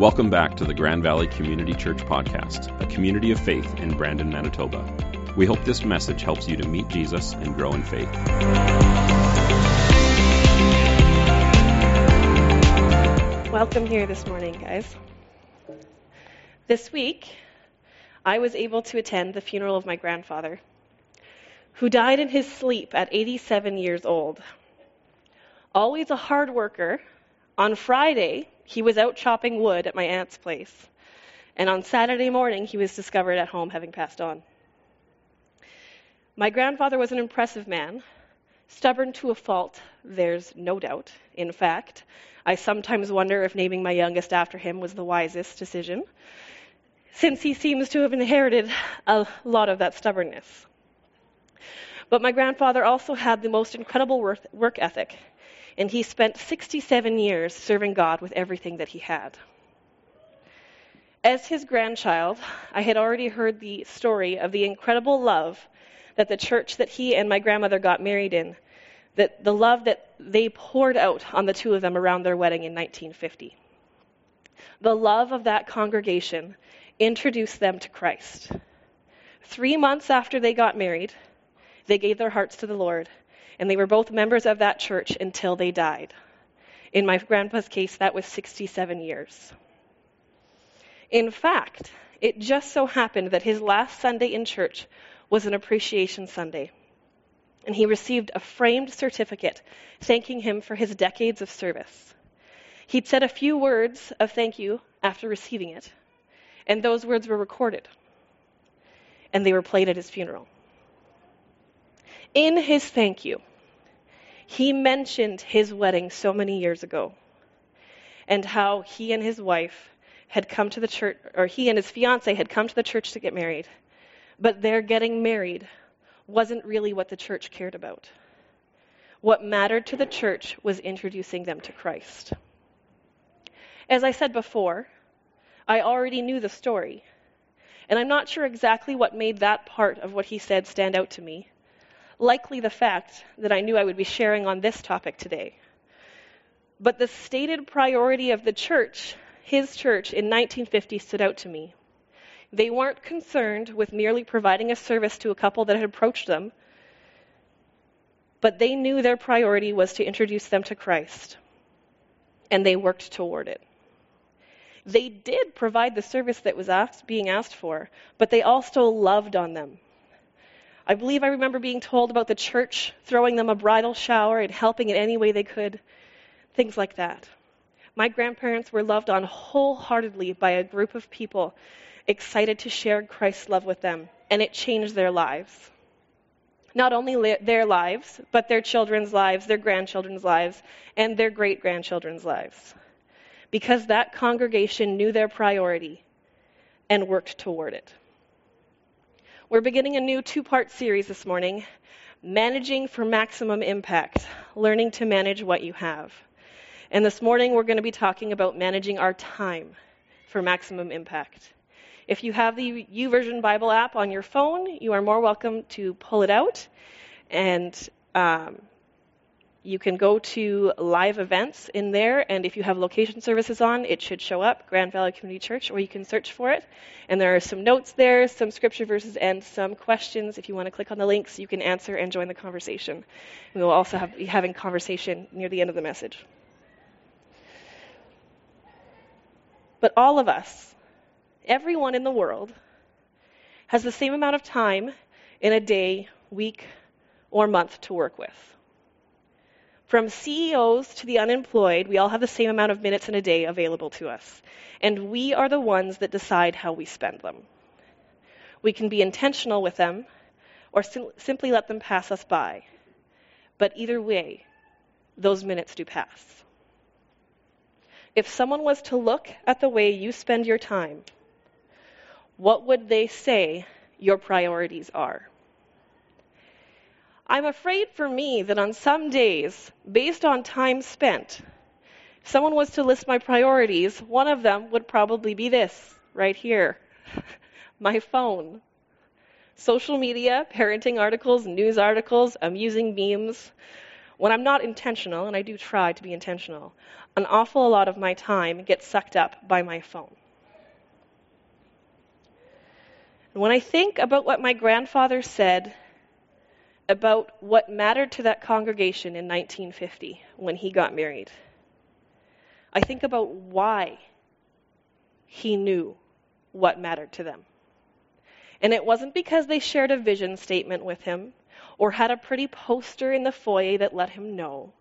Welcome back to the Grand Valley Community Church Podcast, a community of faith in Brandon, Manitoba. We hope this message helps you to meet Jesus and grow in faith. Welcome here this morning, guys. This week, I was able to attend the funeral of my grandfather, who died in his sleep at 87 years old. Always a hard worker, on Friday, he was out chopping wood at my aunt's place. And on Saturday morning, he was discovered at home having passed on. My grandfather was an impressive man, stubborn to a fault, there's no doubt. In fact, I sometimes wonder if naming my youngest after him was the wisest decision, since he seems to have inherited a lot of that stubbornness. But my grandfather also had the most incredible work ethic and he spent 67 years serving God with everything that he had. As his grandchild, I had already heard the story of the incredible love that the church that he and my grandmother got married in, that the love that they poured out on the two of them around their wedding in 1950. The love of that congregation introduced them to Christ. Three months after they got married, they gave their hearts to the Lord and they were both members of that church until they died. In my grandpa's case, that was 67 years. In fact, it just so happened that his last Sunday in church was an appreciation Sunday. And he received a framed certificate thanking him for his decades of service. He'd said a few words of thank you after receiving it, and those words were recorded, and they were played at his funeral. In his thank you, he mentioned his wedding so many years ago and how he and his wife had come to the church, or he and his fiance had come to the church to get married, but their getting married wasn't really what the church cared about. What mattered to the church was introducing them to Christ. As I said before, I already knew the story, and I'm not sure exactly what made that part of what he said stand out to me likely the fact that I knew I would be sharing on this topic today. But the stated priority of the church, his church, in 1950 stood out to me. They weren't concerned with merely providing a service to a couple that had approached them, but they knew their priority was to introduce them to Christ, and they worked toward it. They did provide the service that was asked, being asked for, but they also loved on them. I believe I remember being told about the church throwing them a bridal shower and helping in any way they could, things like that. My grandparents were loved on wholeheartedly by a group of people excited to share Christ's love with them, and it changed their lives. Not only their lives, but their children's lives, their grandchildren's lives, and their great grandchildren's lives. Because that congregation knew their priority and worked toward it. We're beginning a new two part series this morning Managing for Maximum Impact, learning to manage what you have. And this morning we're going to be talking about managing our time for maximum impact. If you have the YouVersion Bible app on your phone, you are more welcome to pull it out and um, you can go to live events in there, and if you have location services on, it should show up, Grand Valley Community Church, or you can search for it. And there are some notes there, some scripture verses, and some questions. If you want to click on the links, you can answer and join the conversation. We will also have, be having conversation near the end of the message. But all of us, everyone in the world, has the same amount of time in a day, week, or month to work with. From CEOs to the unemployed, we all have the same amount of minutes in a day available to us. And we are the ones that decide how we spend them. We can be intentional with them or sim- simply let them pass us by. But either way, those minutes do pass. If someone was to look at the way you spend your time, what would they say your priorities are? I'm afraid for me that on some days, based on time spent, if someone was to list my priorities, one of them would probably be this right here my phone. Social media, parenting articles, news articles, amusing memes, when I'm not intentional, and I do try to be intentional, an awful lot of my time gets sucked up by my phone. And when I think about what my grandfather said about what mattered to that congregation in 1950 when he got married, I think about why he knew what mattered to them. And it wasn't because they shared a vision statement with him or had a pretty poster in the foyer that let him know.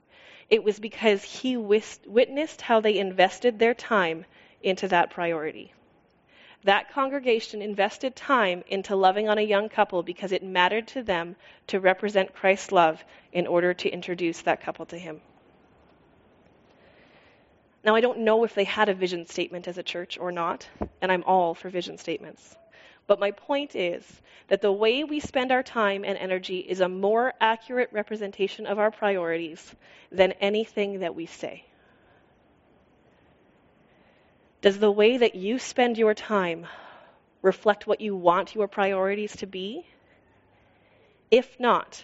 It was because he witnessed how they invested their time into that priority. That congregation invested time into loving on a young couple because it mattered to them to represent Christ's love in order to introduce that couple to him. Now, I don't know if they had a vision statement as a church or not, and I'm all for vision statements. But my point is that the way we spend our time and energy is a more accurate representation of our priorities than anything that we say. Does the way that you spend your time reflect what you want your priorities to be? If not,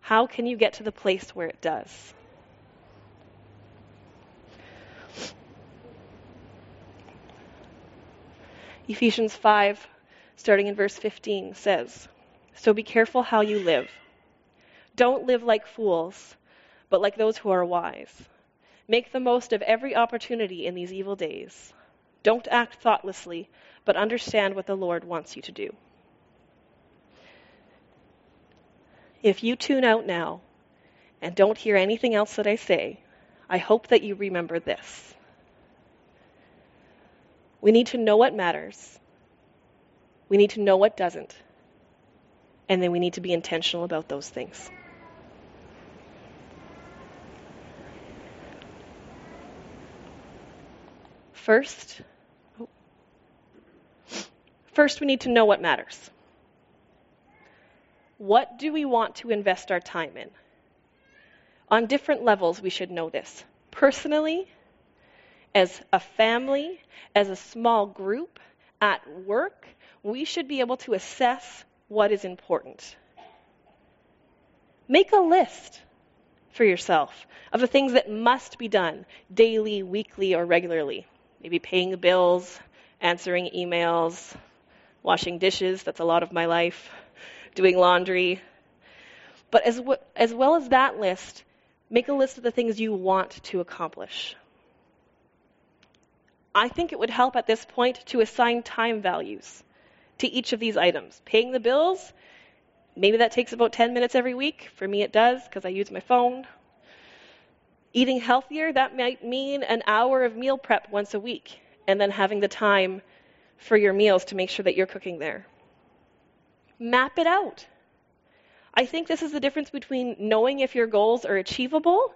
how can you get to the place where it does? Ephesians 5, starting in verse 15, says So be careful how you live. Don't live like fools, but like those who are wise. Make the most of every opportunity in these evil days. Don't act thoughtlessly, but understand what the Lord wants you to do. If you tune out now and don't hear anything else that I say, I hope that you remember this. We need to know what matters. We need to know what doesn't. And then we need to be intentional about those things. First, first we need to know what matters. What do we want to invest our time in? On different levels, we should know this. Personally, as a family, as a small group, at work, we should be able to assess what is important. Make a list for yourself of the things that must be done daily, weekly, or regularly. Maybe paying the bills, answering emails, washing dishes, that's a lot of my life, doing laundry. But as, w- as well as that list, make a list of the things you want to accomplish. I think it would help at this point to assign time values to each of these items. Paying the bills, maybe that takes about 10 minutes every week. For me, it does because I use my phone. Eating healthier, that might mean an hour of meal prep once a week, and then having the time for your meals to make sure that you're cooking there. Map it out. I think this is the difference between knowing if your goals are achievable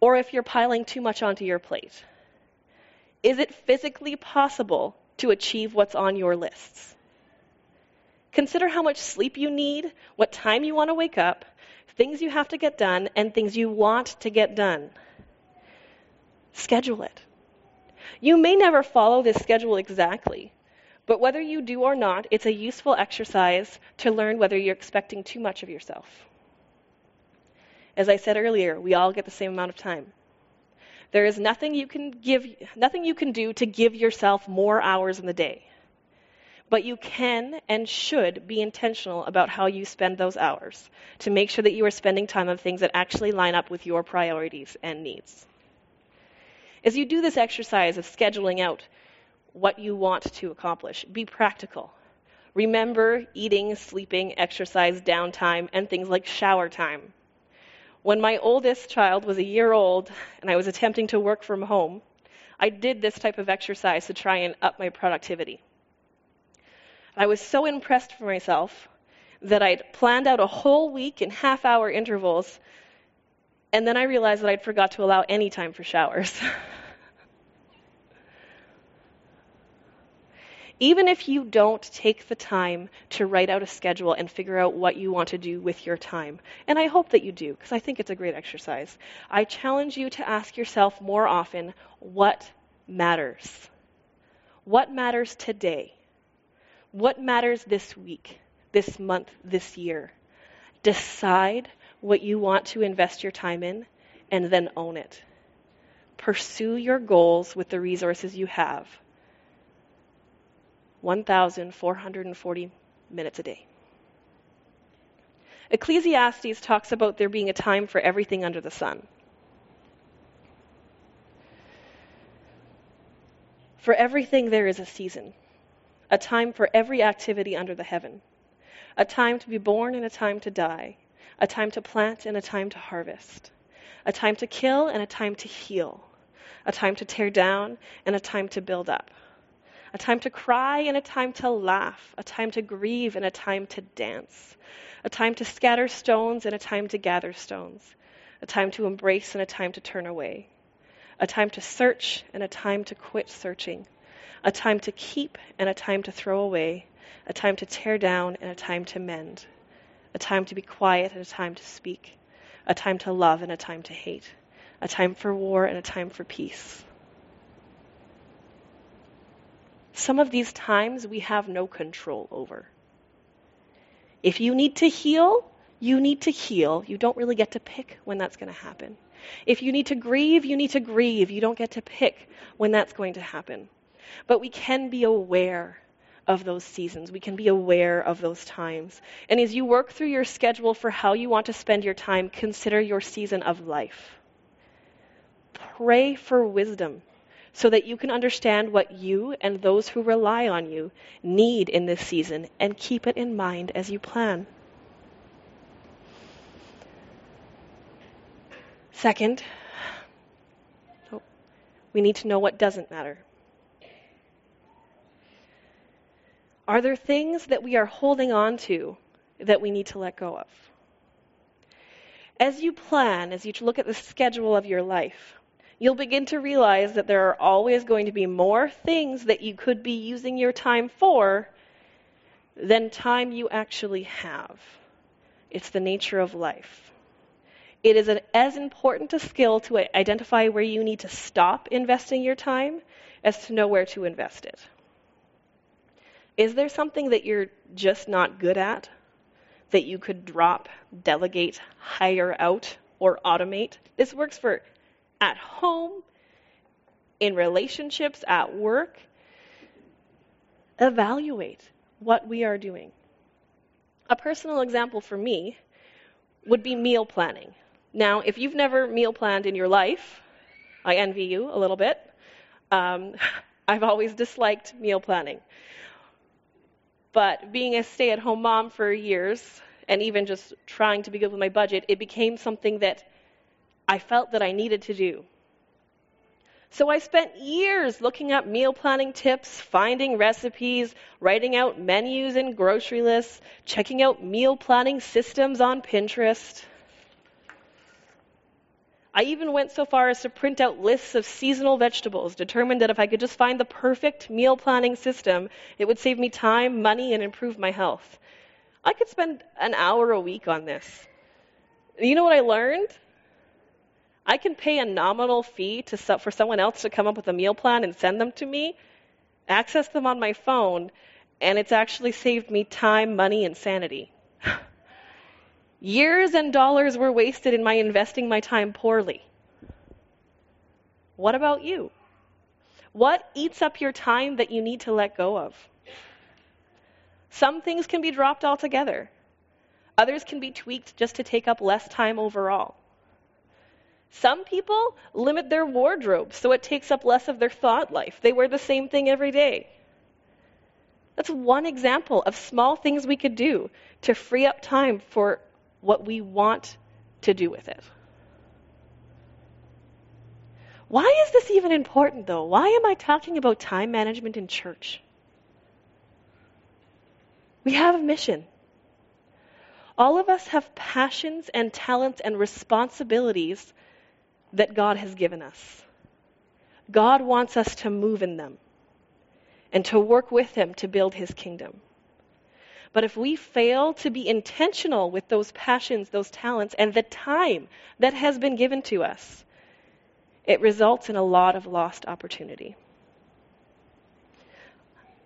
or if you're piling too much onto your plate. Is it physically possible to achieve what's on your lists? Consider how much sleep you need, what time you want to wake up, things you have to get done, and things you want to get done. Schedule it. You may never follow this schedule exactly, but whether you do or not, it's a useful exercise to learn whether you're expecting too much of yourself. As I said earlier, we all get the same amount of time. There is nothing you can give nothing you can do to give yourself more hours in the day. But you can and should be intentional about how you spend those hours to make sure that you are spending time on things that actually line up with your priorities and needs. As you do this exercise of scheduling out what you want to accomplish, be practical. Remember eating, sleeping, exercise, downtime, and things like shower time. When my oldest child was a year old and I was attempting to work from home, I did this type of exercise to try and up my productivity. I was so impressed for myself that I'd planned out a whole week in half hour intervals, and then I realized that I'd forgot to allow any time for showers. Even if you don't take the time to write out a schedule and figure out what you want to do with your time, and I hope that you do, because I think it's a great exercise, I challenge you to ask yourself more often what matters? What matters today? What matters this week, this month, this year? Decide what you want to invest your time in and then own it. Pursue your goals with the resources you have. 1,440 minutes a day. Ecclesiastes talks about there being a time for everything under the sun. For everything, there is a season, a time for every activity under the heaven, a time to be born and a time to die, a time to plant and a time to harvest, a time to kill and a time to heal, a time to tear down and a time to build up, a time to cry and a time to laugh, a time to grieve and a time to dance, a time to scatter stones and a time to gather stones, a time to embrace and a time to turn away a time to search and a time to quit searching, a time to keep and a time to throw away, a time to tear down and a time to mend, a time to be quiet and a time to speak, a time to love and a time to hate, a time for war and a time for peace. Some of these times we have no control over. If you need to heal, you need to heal. You don't really get to pick when that's going to happen. If you need to grieve, you need to grieve. You don't get to pick when that's going to happen. But we can be aware of those seasons. We can be aware of those times. And as you work through your schedule for how you want to spend your time, consider your season of life. Pray for wisdom so that you can understand what you and those who rely on you need in this season and keep it in mind as you plan. Second, oh, we need to know what doesn't matter. Are there things that we are holding on to that we need to let go of? As you plan, as you look at the schedule of your life, you'll begin to realize that there are always going to be more things that you could be using your time for than time you actually have. It's the nature of life. It is an, as important a skill to identify where you need to stop investing your time as to know where to invest it. Is there something that you're just not good at that you could drop, delegate, hire out, or automate? This works for at home, in relationships, at work. Evaluate what we are doing. A personal example for me would be meal planning. Now, if you've never meal planned in your life, I envy you a little bit. Um, I've always disliked meal planning. But being a stay at home mom for years, and even just trying to be good with my budget, it became something that I felt that I needed to do. So I spent years looking up meal planning tips, finding recipes, writing out menus and grocery lists, checking out meal planning systems on Pinterest. I even went so far as to print out lists of seasonal vegetables, determined that if I could just find the perfect meal planning system, it would save me time, money, and improve my health. I could spend an hour a week on this. You know what I learned? I can pay a nominal fee to, for someone else to come up with a meal plan and send them to me, access them on my phone, and it's actually saved me time, money, and sanity. Years and dollars were wasted in my investing my time poorly. What about you? What eats up your time that you need to let go of? Some things can be dropped altogether. Others can be tweaked just to take up less time overall. Some people limit their wardrobe so it takes up less of their thought life. They wear the same thing every day. That's one example of small things we could do to free up time for what we want to do with it. Why is this even important, though? Why am I talking about time management in church? We have a mission. All of us have passions and talents and responsibilities that God has given us. God wants us to move in them and to work with Him to build His kingdom. But if we fail to be intentional with those passions, those talents, and the time that has been given to us, it results in a lot of lost opportunity.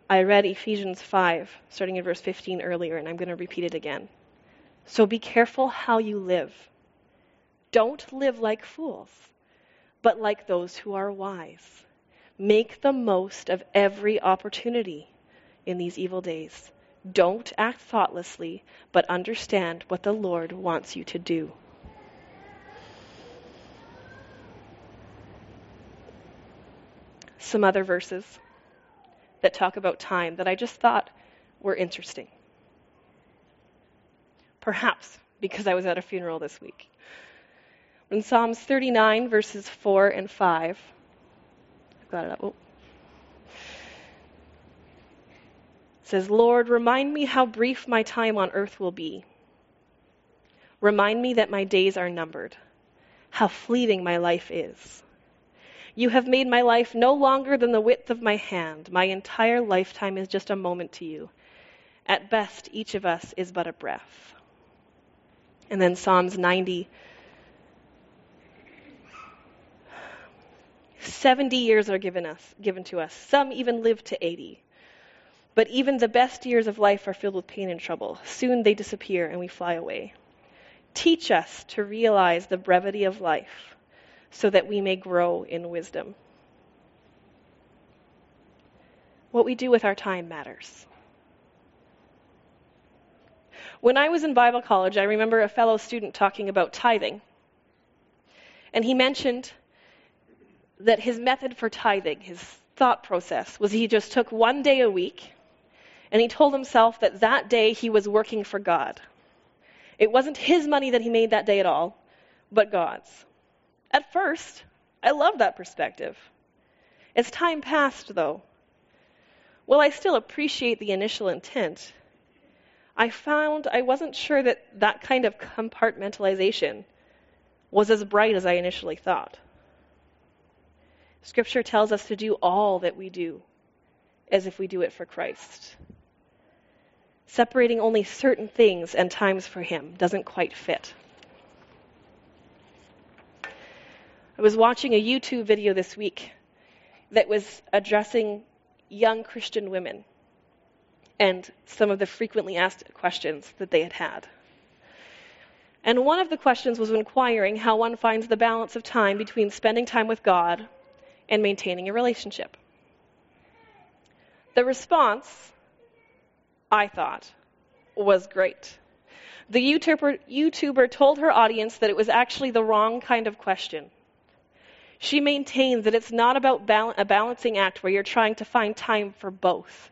I read Ephesians 5, starting in verse 15 earlier, and I'm going to repeat it again. So be careful how you live. Don't live like fools, but like those who are wise. Make the most of every opportunity in these evil days. Don't act thoughtlessly, but understand what the Lord wants you to do. Some other verses that talk about time that I just thought were interesting. Perhaps because I was at a funeral this week. In Psalms 39, verses 4 and 5, I've got it up. Oh. says, Lord, remind me how brief my time on earth will be. Remind me that my days are numbered, how fleeting my life is. You have made my life no longer than the width of my hand. My entire lifetime is just a moment to you. At best, each of us is but a breath. And then Psalms 90. 70 years are given us given to us. Some even live to 80. But even the best years of life are filled with pain and trouble. Soon they disappear and we fly away. Teach us to realize the brevity of life so that we may grow in wisdom. What we do with our time matters. When I was in Bible college, I remember a fellow student talking about tithing. And he mentioned that his method for tithing, his thought process, was he just took one day a week and he told himself that that day he was working for God. It wasn't his money that he made that day at all, but God's. At first, I loved that perspective. As time passed, though, while I still appreciate the initial intent, I found I wasn't sure that that kind of compartmentalization was as bright as I initially thought. Scripture tells us to do all that we do as if we do it for Christ separating only certain things and times for him doesn't quite fit. I was watching a YouTube video this week that was addressing young Christian women and some of the frequently asked questions that they had had. And one of the questions was inquiring how one finds the balance of time between spending time with God and maintaining a relationship. The response I thought, was great. The YouTuber, YouTuber told her audience that it was actually the wrong kind of question. She maintained that it's not about bal- a balancing act where you're trying to find time for both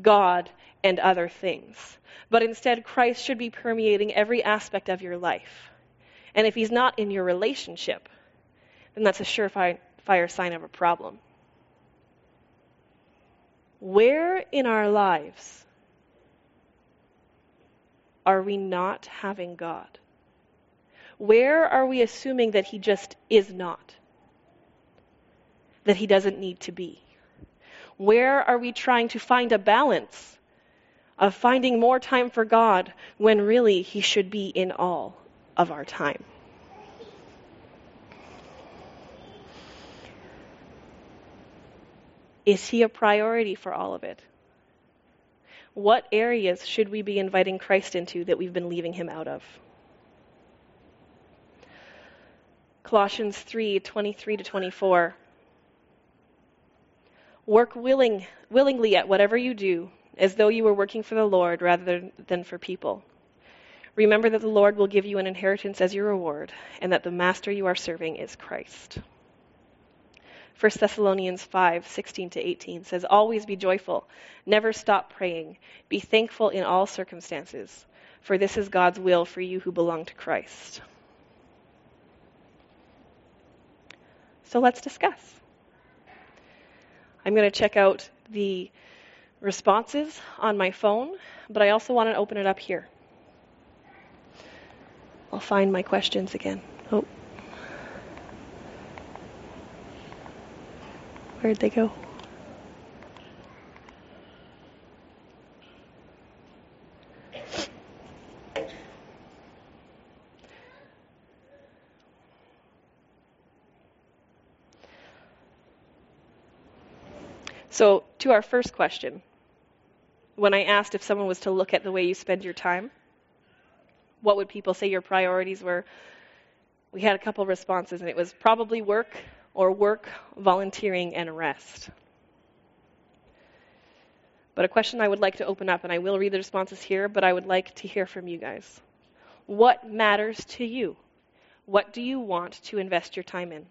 God and other things, but instead Christ should be permeating every aspect of your life. And if he's not in your relationship, then that's a surefire sign of a problem. Where in our lives are we not having God? Where are we assuming that He just is not? That He doesn't need to be? Where are we trying to find a balance of finding more time for God when really He should be in all of our time? Is He a priority for all of it? What areas should we be inviting Christ into that we've been leaving him out of? Colossians 3:23 to 24 Work willing, willingly at whatever you do, as though you were working for the Lord rather than for people. Remember that the Lord will give you an inheritance as your reward, and that the master you are serving is Christ. 1 Thessalonians 5 16 to 18 says, Always be joyful, never stop praying, be thankful in all circumstances, for this is God's will for you who belong to Christ. So let's discuss. I'm going to check out the responses on my phone, but I also want to open it up here. I'll find my questions again. Oh. Where'd they go? So, to our first question, when I asked if someone was to look at the way you spend your time, What would people say your priorities were? We had a couple responses, and it was probably work or work, volunteering, and rest. But a question I would like to open up, and I will read the responses here, but I would like to hear from you guys. What matters to you? What do you want to invest your time in?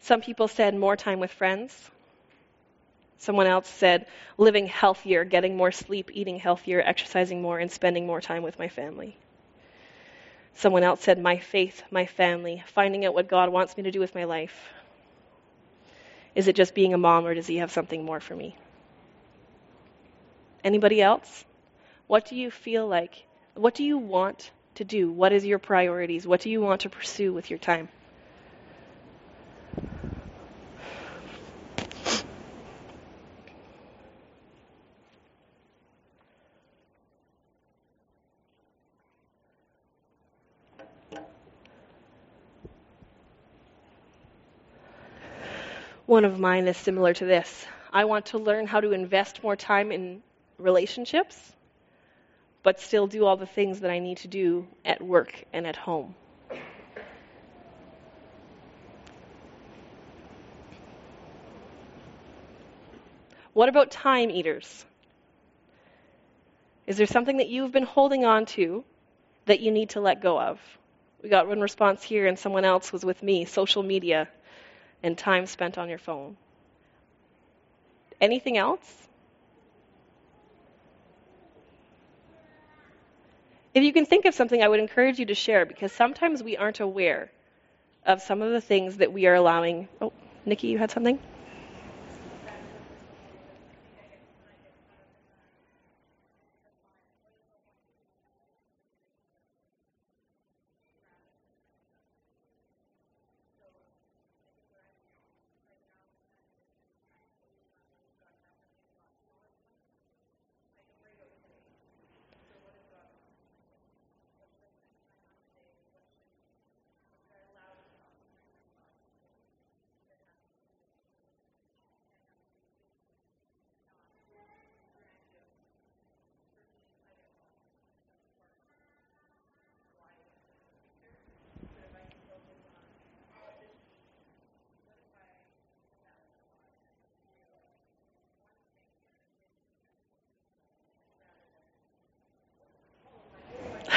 Some people said more time with friends. Someone else said living healthier, getting more sleep, eating healthier, exercising more, and spending more time with my family. Someone else said my faith, my family, finding out what God wants me to do with my life. Is it just being a mom, or does He have something more for me? Anybody else? What do you feel like? What do you want to do? What is your priorities? What do you want to pursue with your time? One of mine is similar to this. I want to learn how to invest more time in relationships, but still do all the things that I need to do at work and at home. What about time eaters? Is there something that you've been holding on to that you need to let go of? We got one response here, and someone else was with me social media and time spent on your phone. Anything else? If you can think of something, I would encourage you to share because sometimes we aren't aware of some of the things that we are allowing. Oh, Nikki, you had something?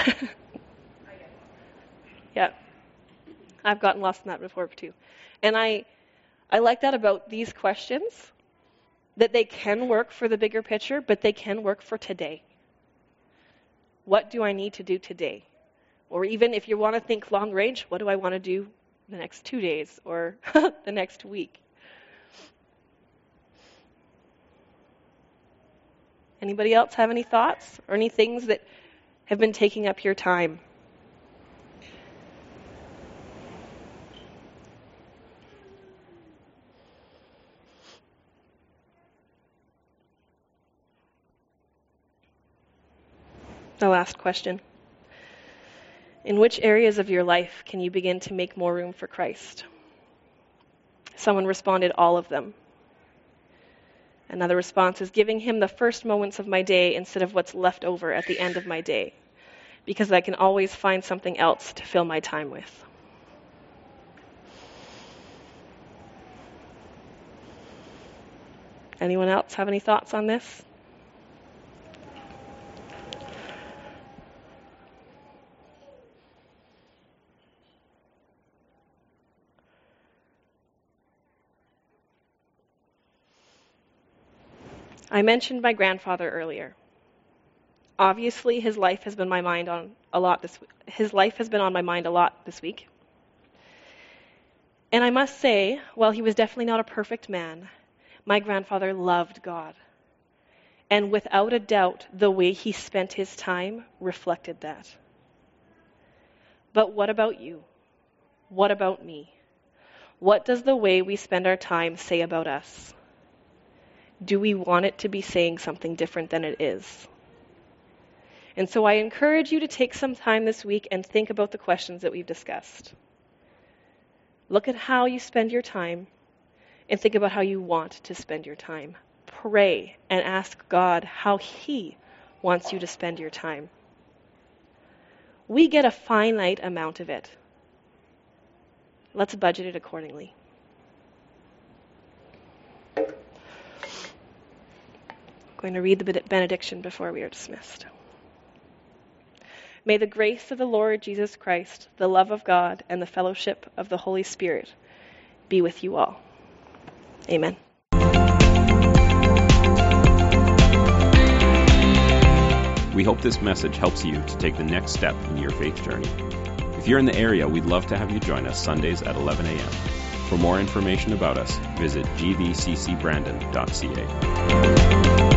yeah. I've gotten lost in that before too. And I I like that about these questions that they can work for the bigger picture, but they can work for today. What do I need to do today? Or even if you want to think long range, what do I want to do the next 2 days or the next week? Anybody else have any thoughts or any things that have been taking up your time? The last question. In which areas of your life can you begin to make more room for Christ? Someone responded, All of them. Another response is giving him the first moments of my day instead of what's left over at the end of my day, because I can always find something else to fill my time with. Anyone else have any thoughts on this? I mentioned my grandfather earlier. Obviously, his life has been my mind on a lot this his life has been on my mind a lot this week. And I must say, while he was definitely not a perfect man, my grandfather loved God. And without a doubt, the way he spent his time reflected that. But what about you? What about me? What does the way we spend our time say about us? Do we want it to be saying something different than it is? And so I encourage you to take some time this week and think about the questions that we've discussed. Look at how you spend your time and think about how you want to spend your time. Pray and ask God how He wants you to spend your time. We get a finite amount of it. Let's budget it accordingly. Going to read the benediction before we are dismissed. May the grace of the Lord Jesus Christ, the love of God, and the fellowship of the Holy Spirit be with you all. Amen. We hope this message helps you to take the next step in your faith journey. If you're in the area, we'd love to have you join us Sundays at 11 a.m. For more information about us, visit gvccbrandon.ca.